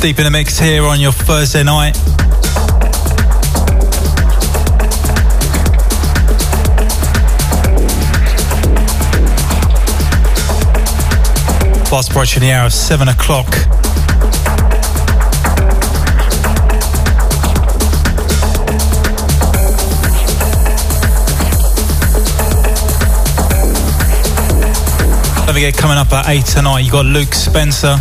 Deep in the mix here on your Thursday night. Fast approaching the hour of 7 o'clock. Don't forget, coming up at 8 tonight, you got Luke Spencer.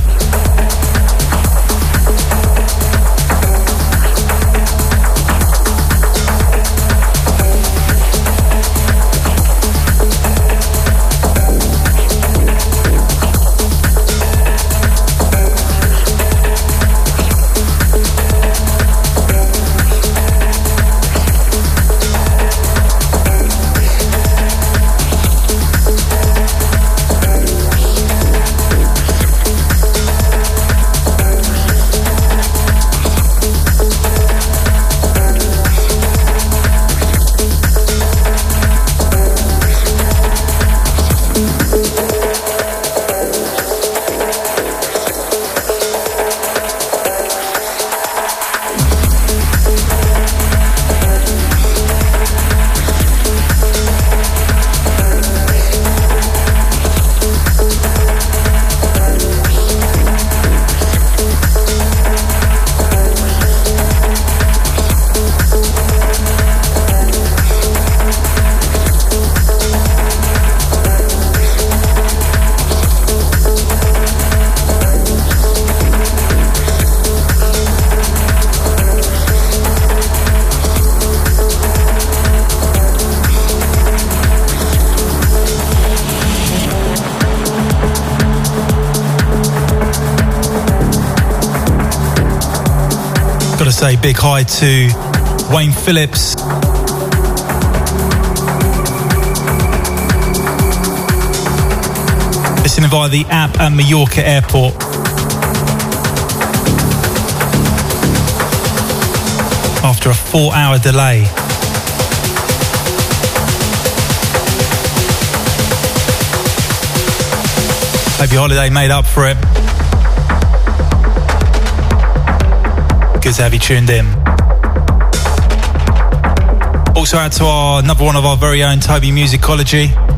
Big hi to Wayne Phillips. Listening via the app at Mallorca Airport. After a four hour delay. Hope your holiday made up for it. Good to have you tuned in. Also out to our another one of our very own Toby Musicology.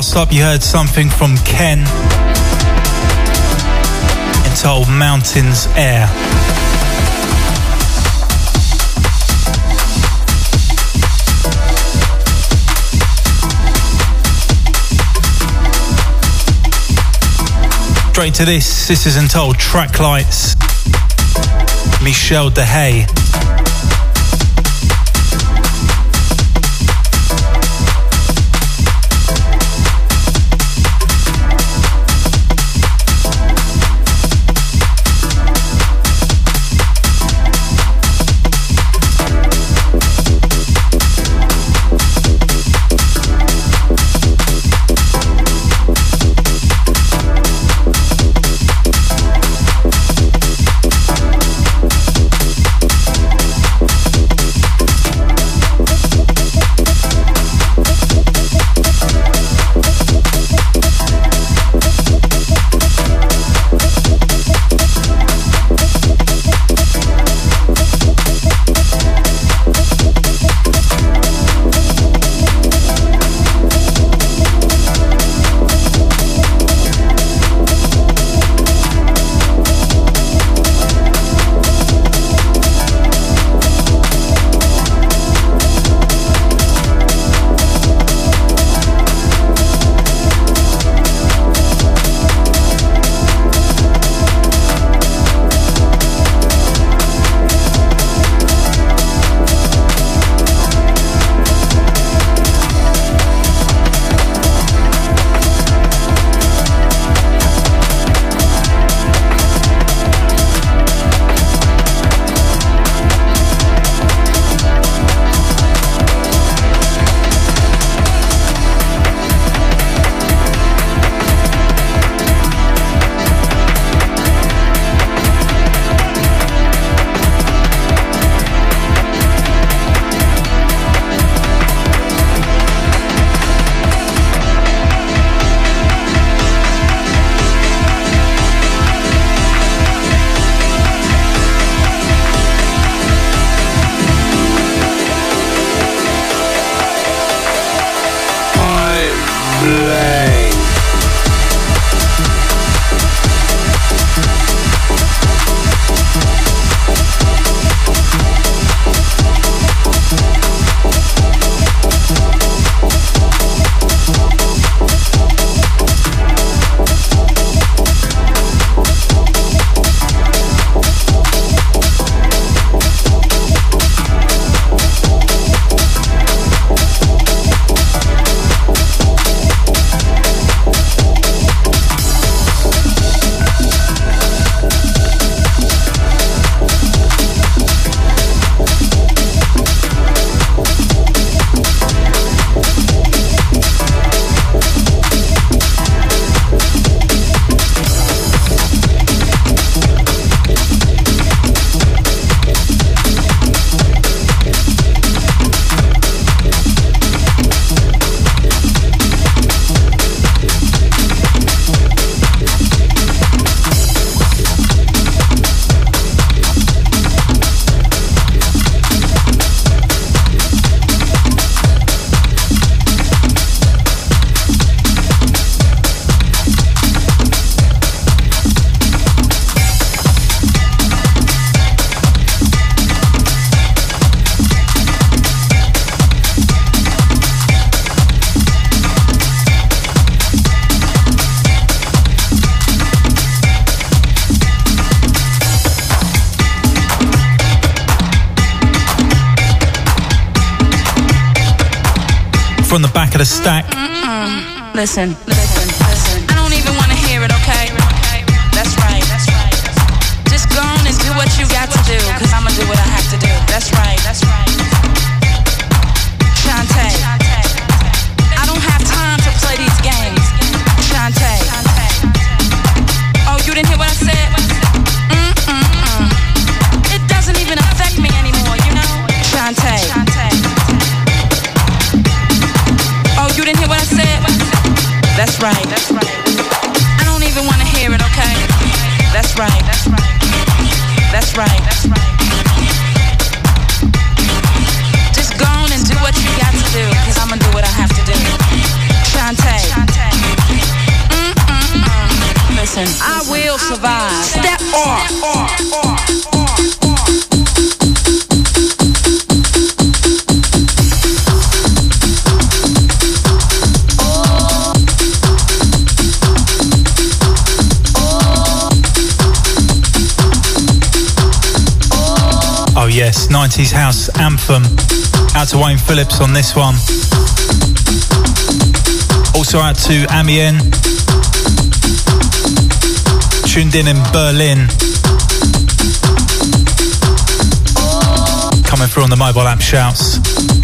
Last up, you heard something from Ken entitled Mountains Air. Straight to this, this is entitled Track Lights. Michel de Hey. The stack. Listen, 80s house anthem. Out to Wayne Phillips on this one. Also out to Amiens. Tuned in in Berlin. Coming through on the mobile app shouts.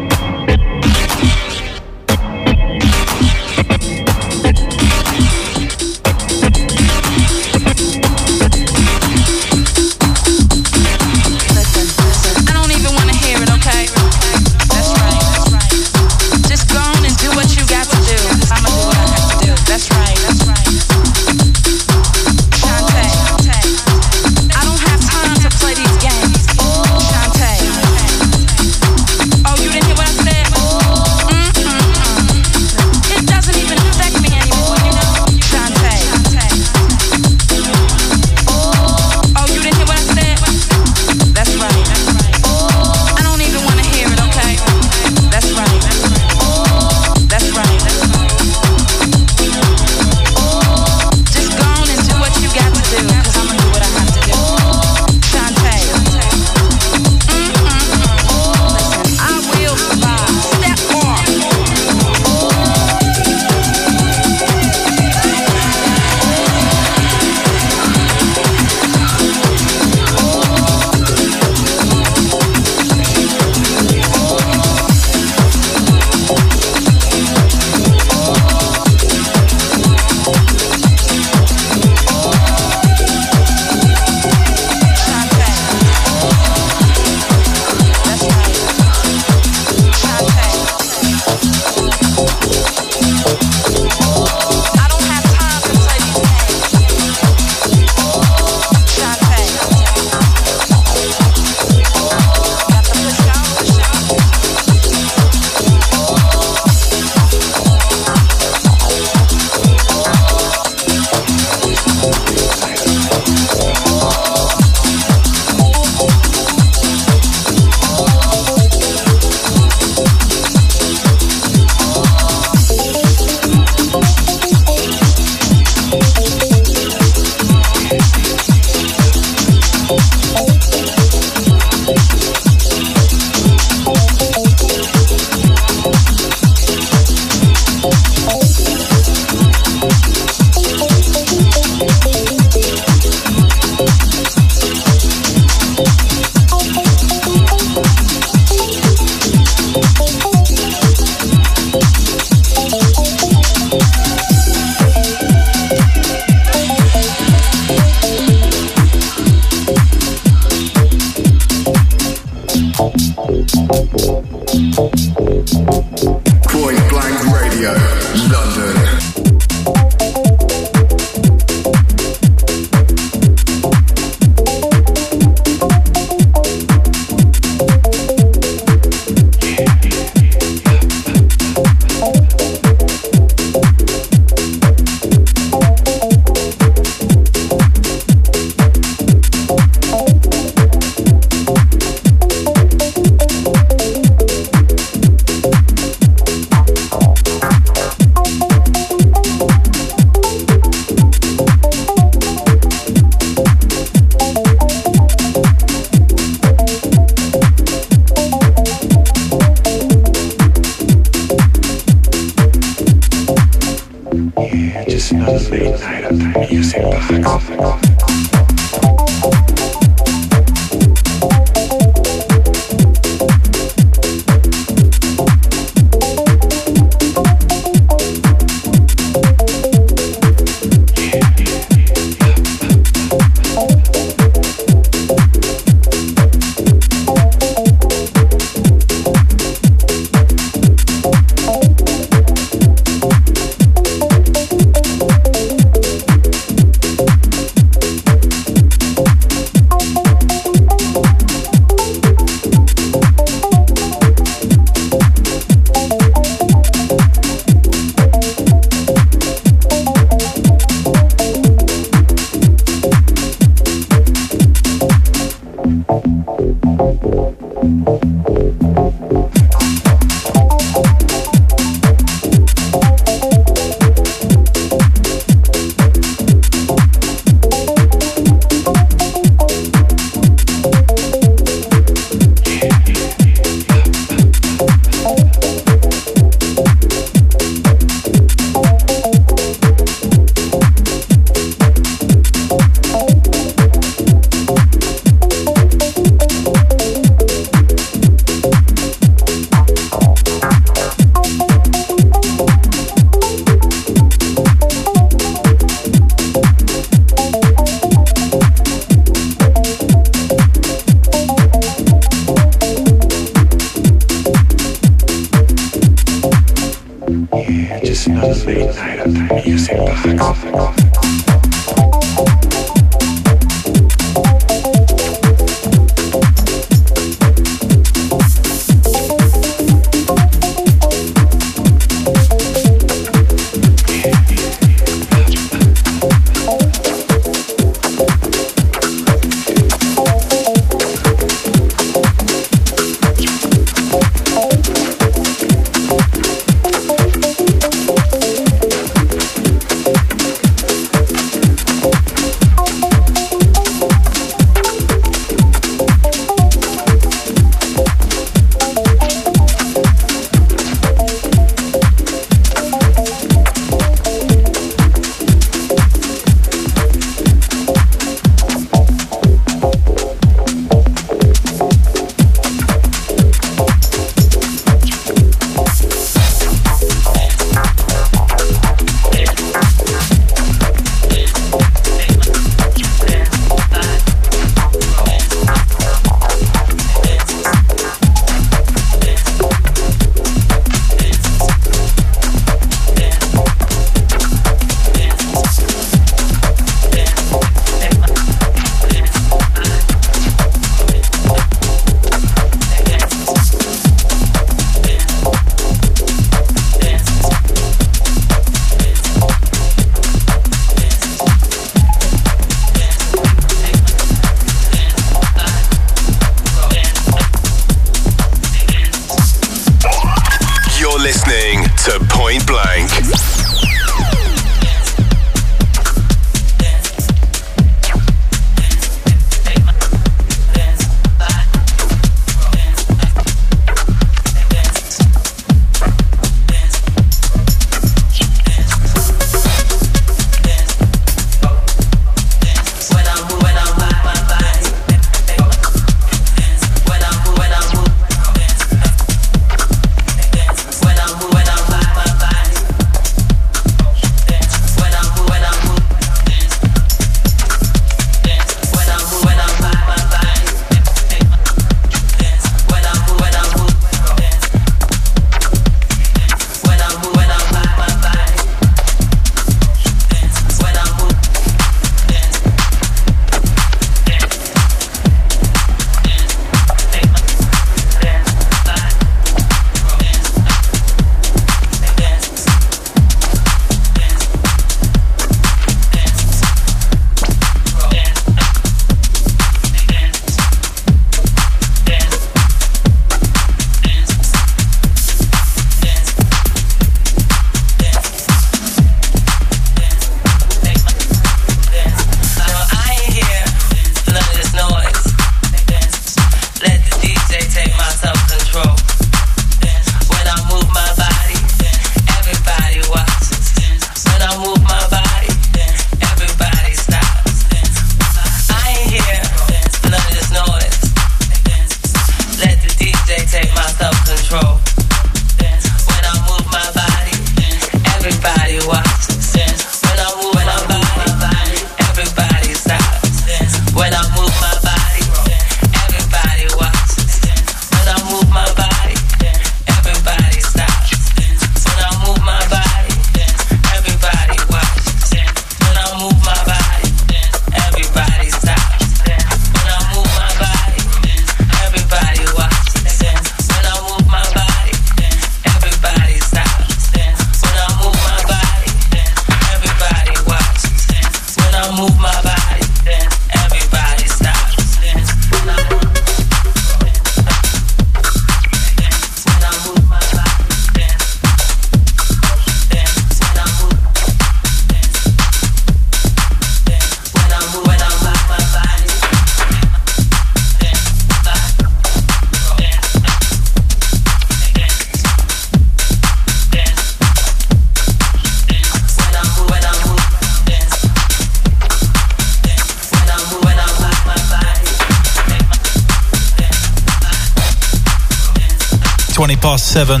20 past 7.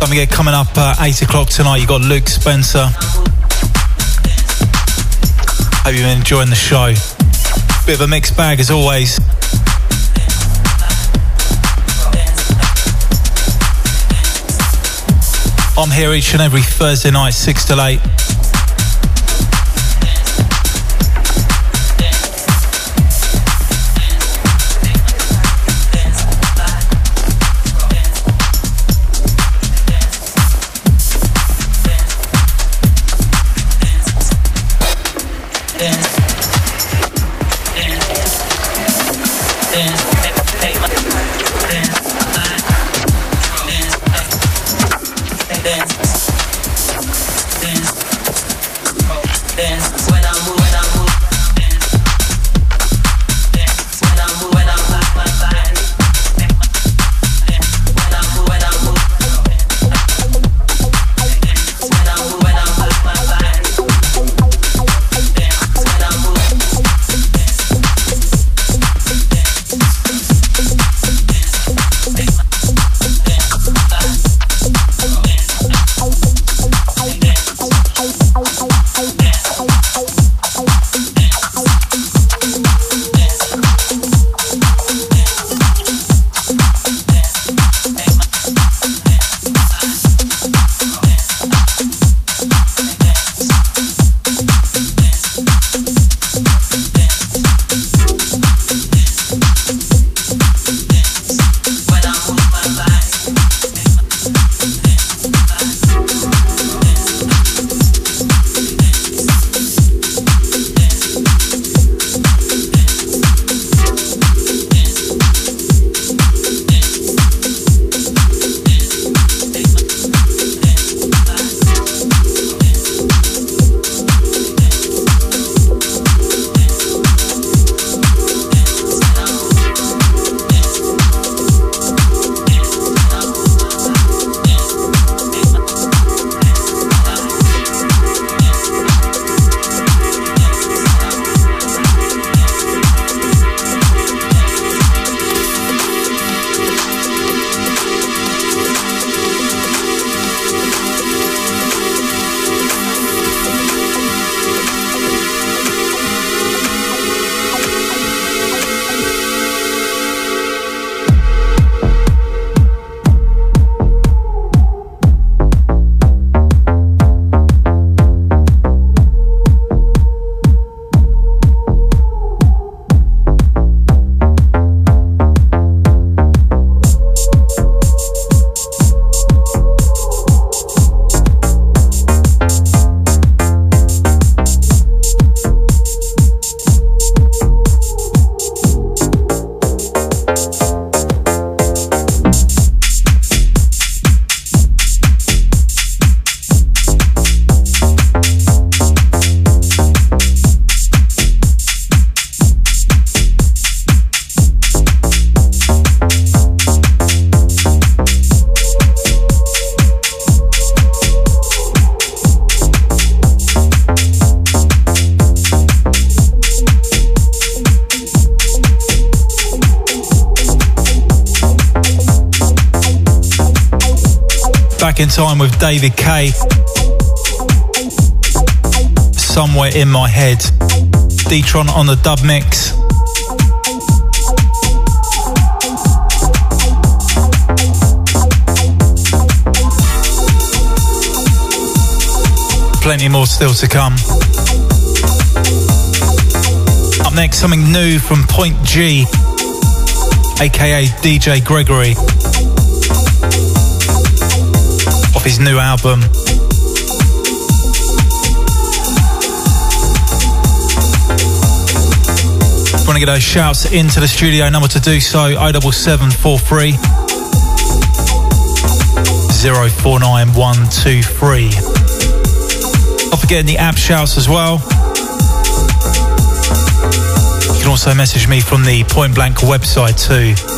Don't forget, coming up at 8 o'clock tonight, you got Luke Spencer. Hope you've been enjoying the show. Bit of a mixed bag as always. I'm here each and every Thursday night, 6 till 8. In time with David K. Somewhere in my head. Detron on the dub mix. Plenty more still to come. Up next, something new from Point G, aka DJ Gregory his new album. Want to get those shouts into the studio? Number to do so: 07743 049123. Not forgetting the app shouts as well. You can also message me from the Point Blank website too.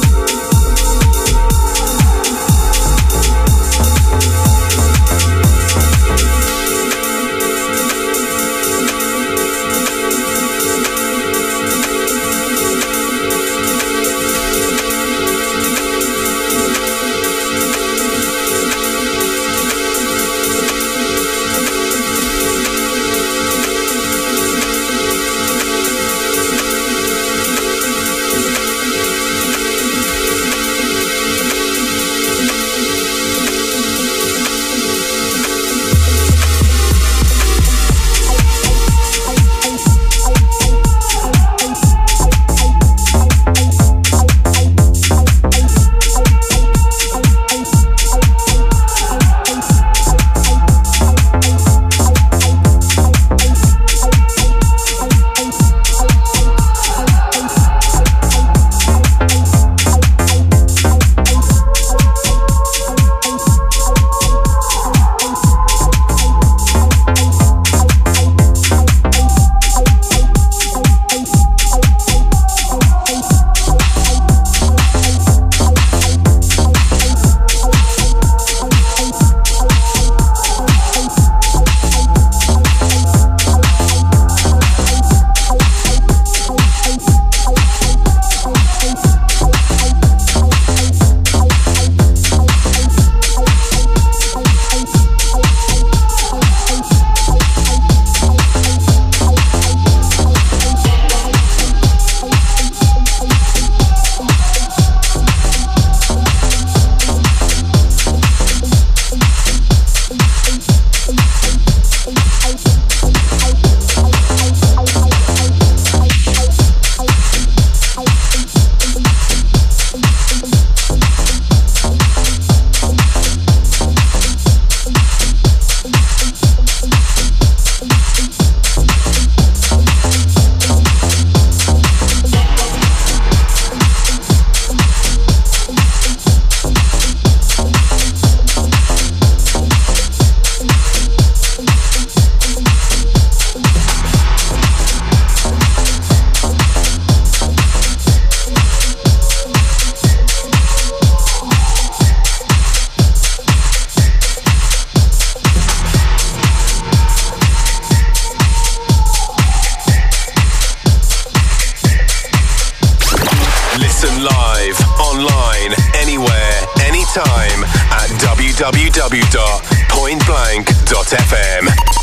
www.pointblank.fm.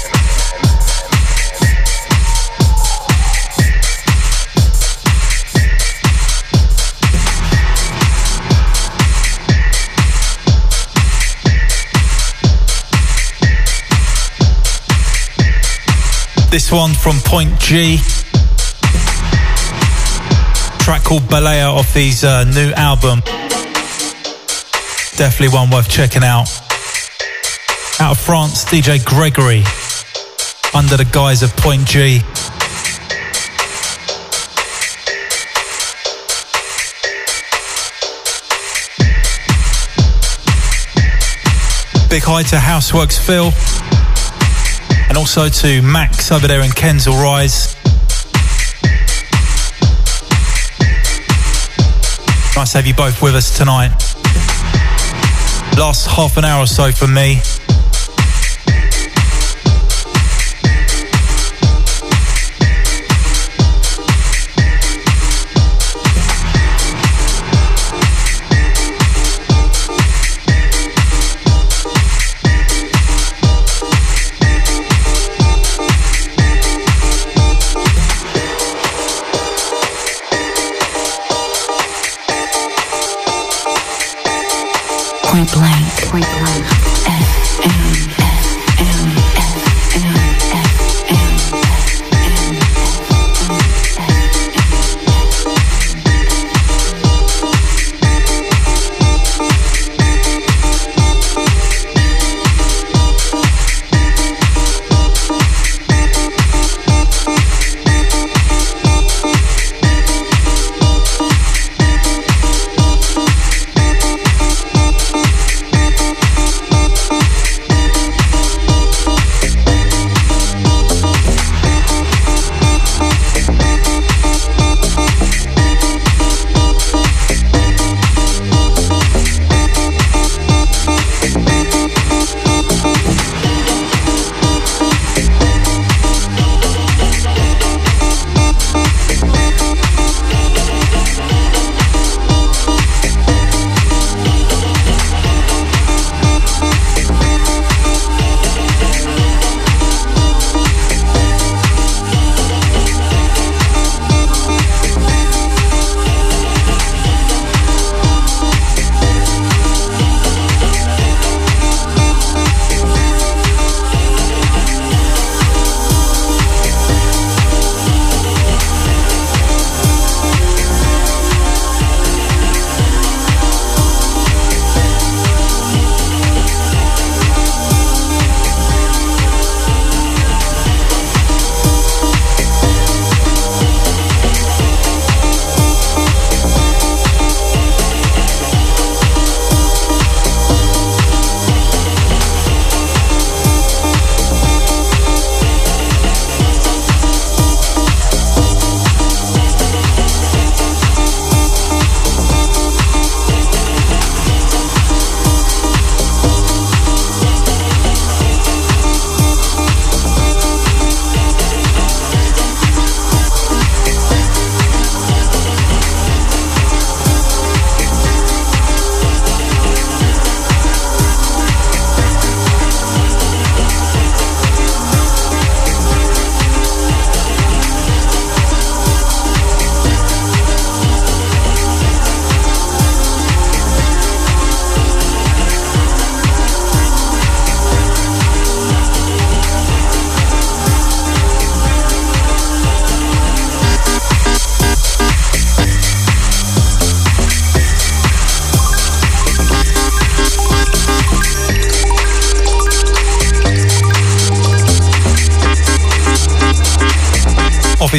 This one from Point G. Track called Balea off his uh, new album. Definitely one worth checking out. Out of France, DJ Gregory. Under the guise of Point G. Big hi to Houseworks Phil and also to Max over there in Kensal Rise. Nice to have you both with us tonight. Last half an hour or so for me. Point blank, point blank.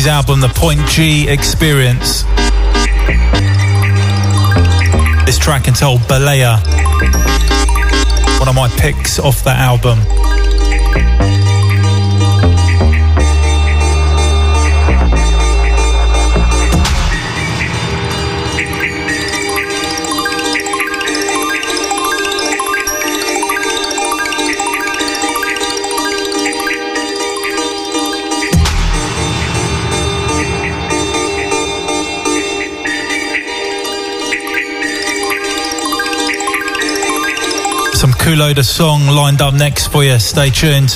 Album The Point G Experience. This track entitled Balea. One of my picks off that album. Kulo song lined up next for you. Stay tuned.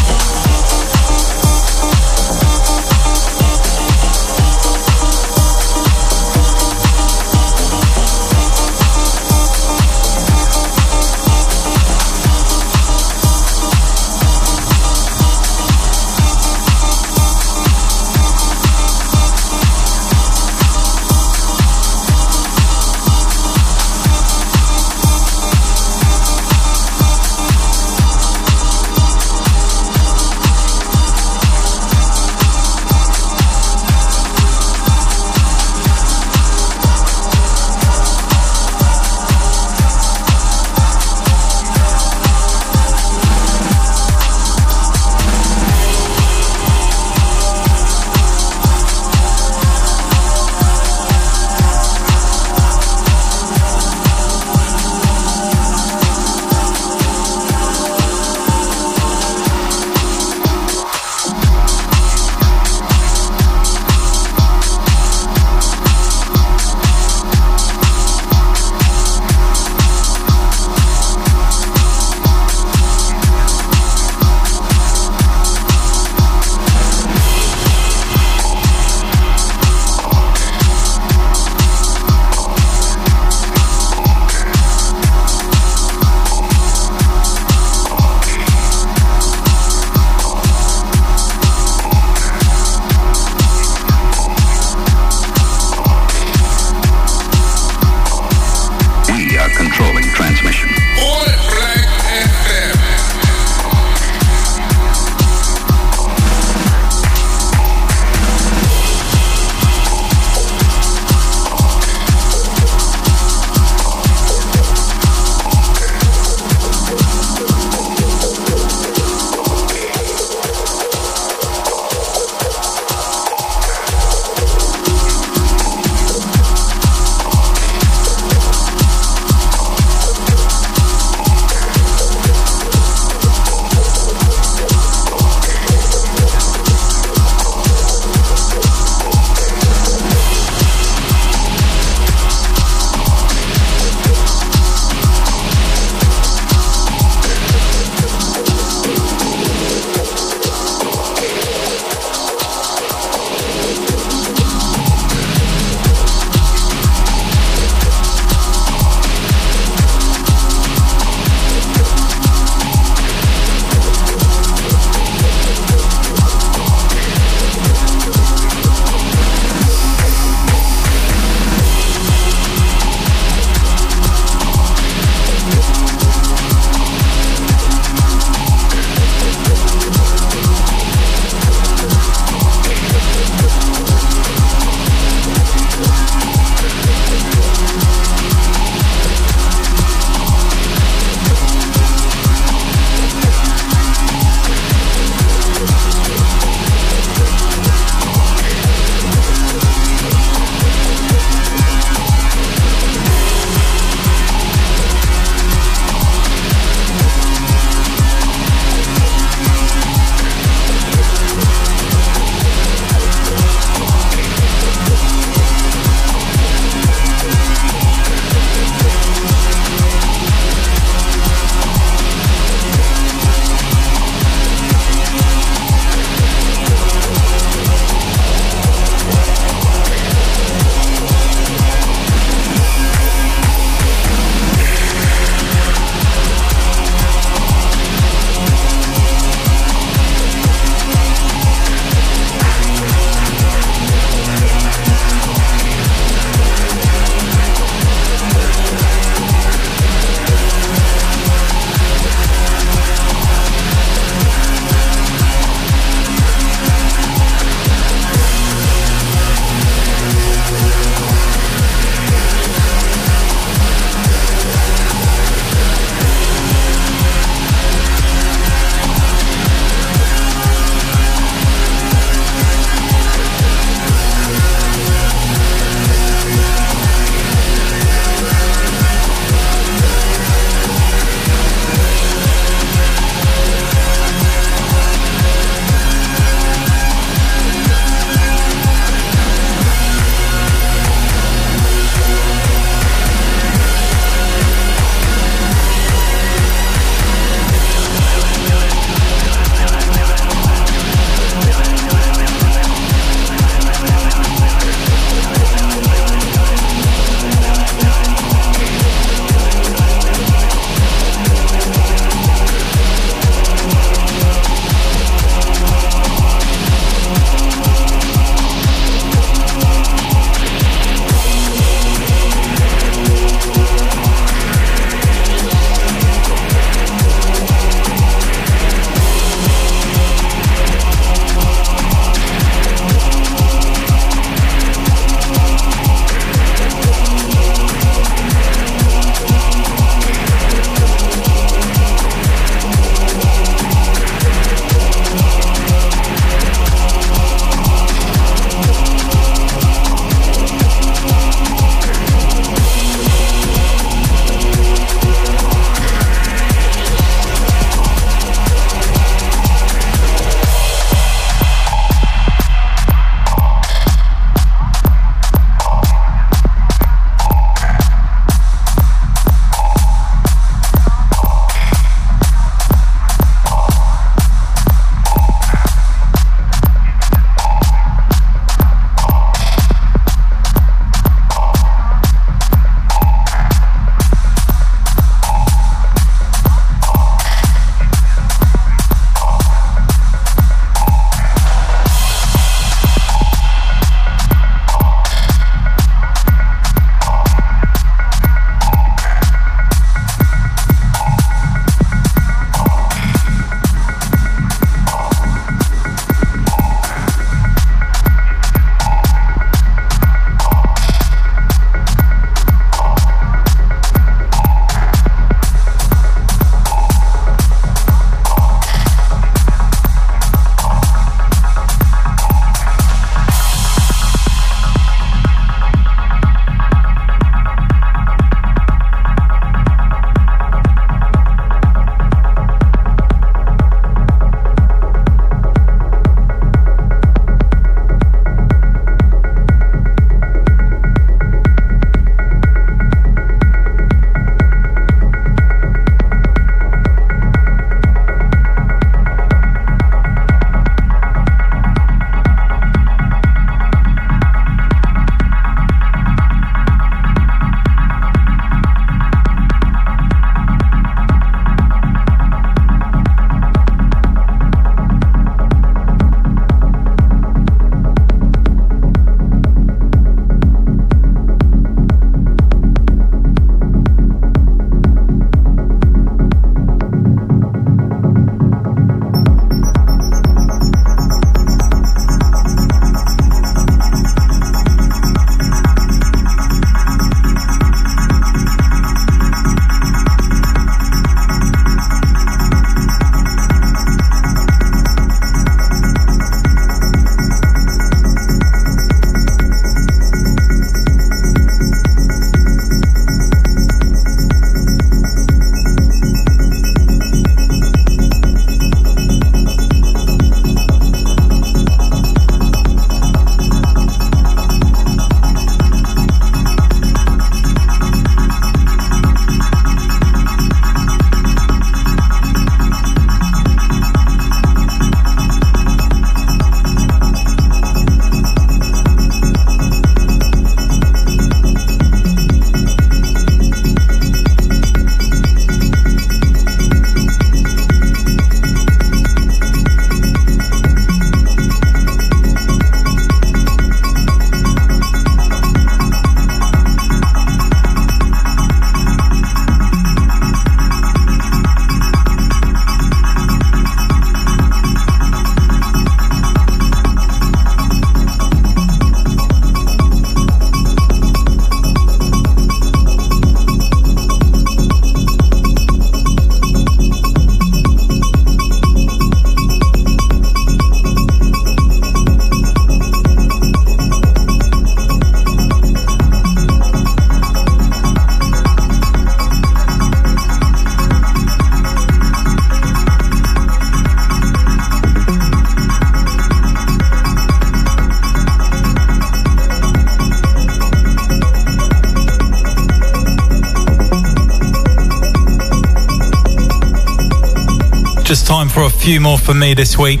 Just time for a few more for me this week.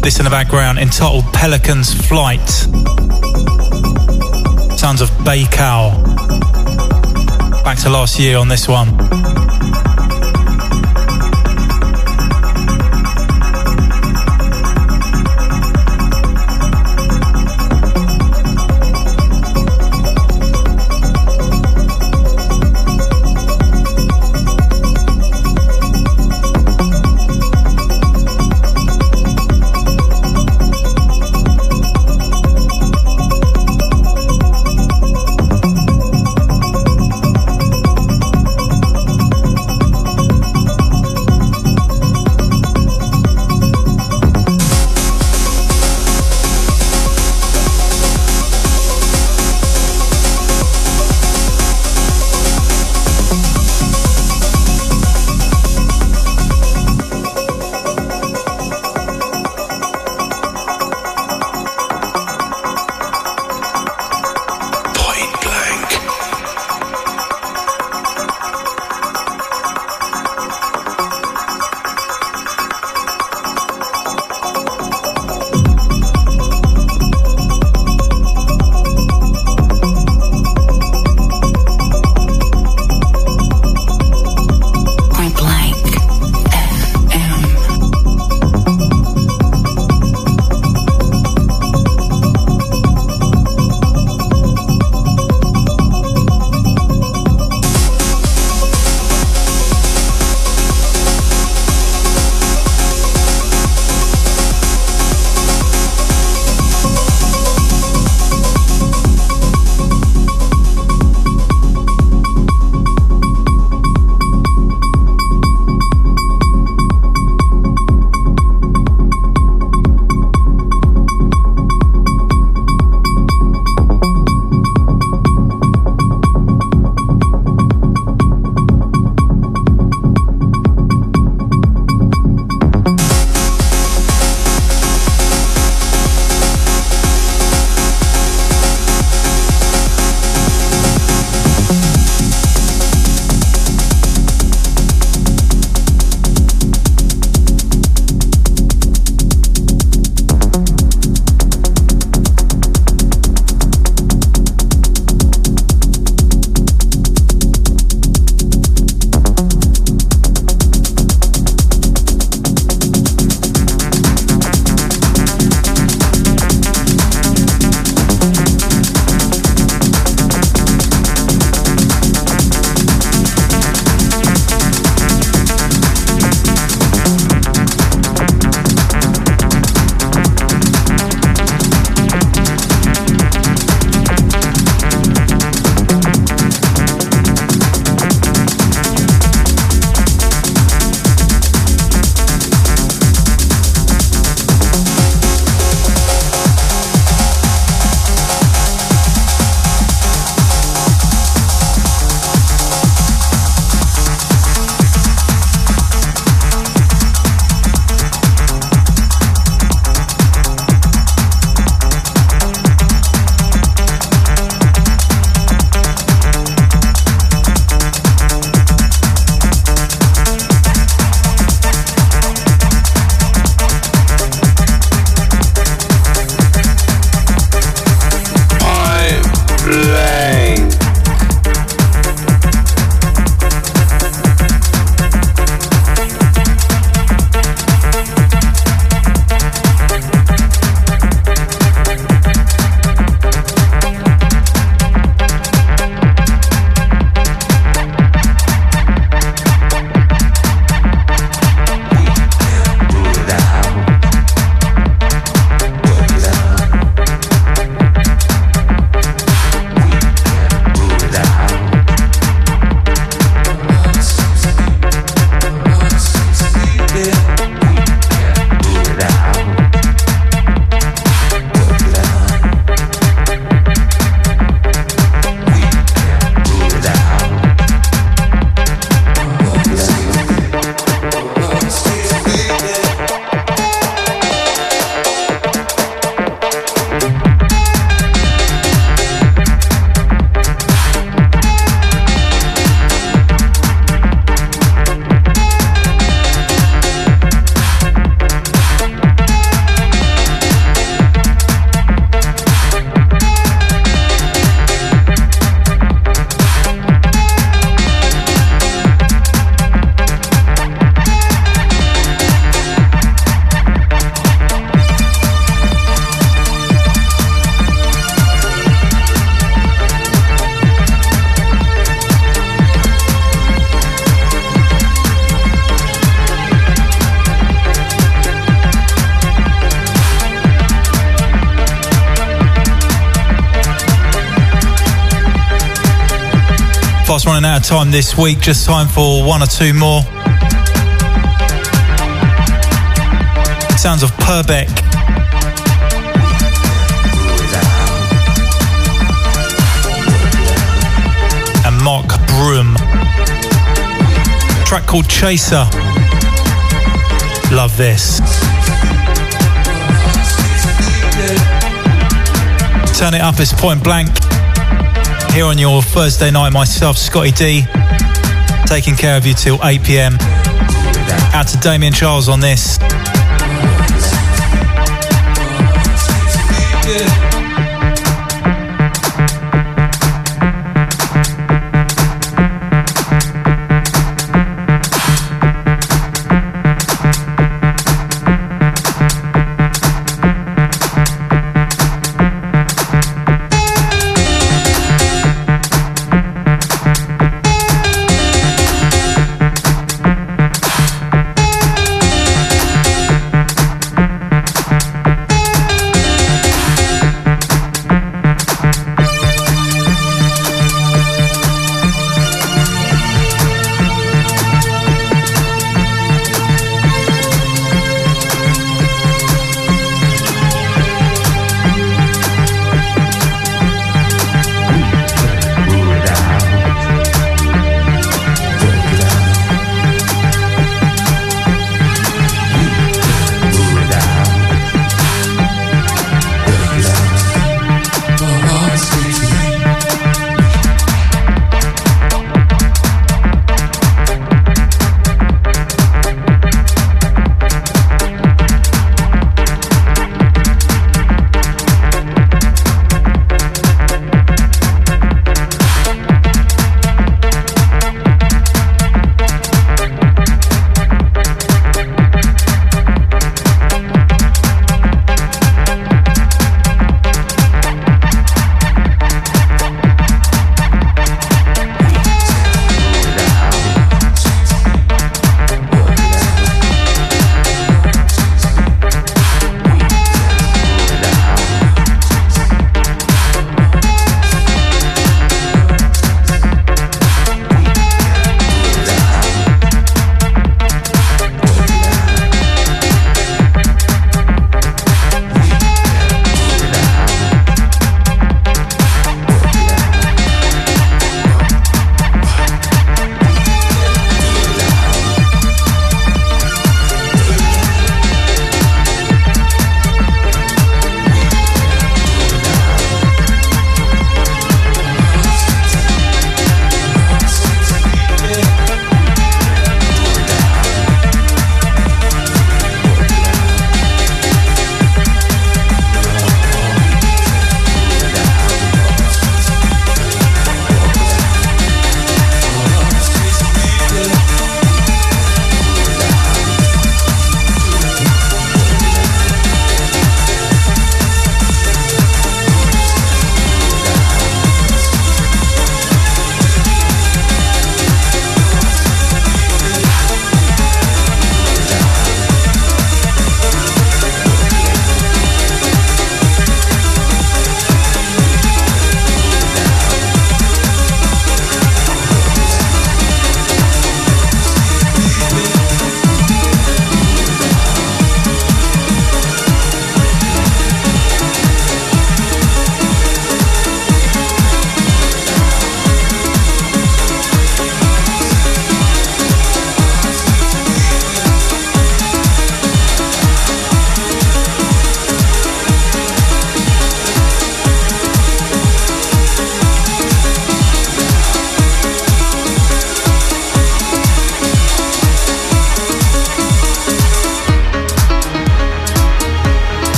This in the background entitled Pelican's Flight. Sounds of Baykal. Back to last year on this one. Time this week, just time for one or two more. Sounds of Purbeck. And Mark Broom. track called Chaser. Love this. Turn it up, it's point blank. Here on your Thursday night, myself, Scottie D, taking care of you till 8 pm. Out to Damien Charles on this.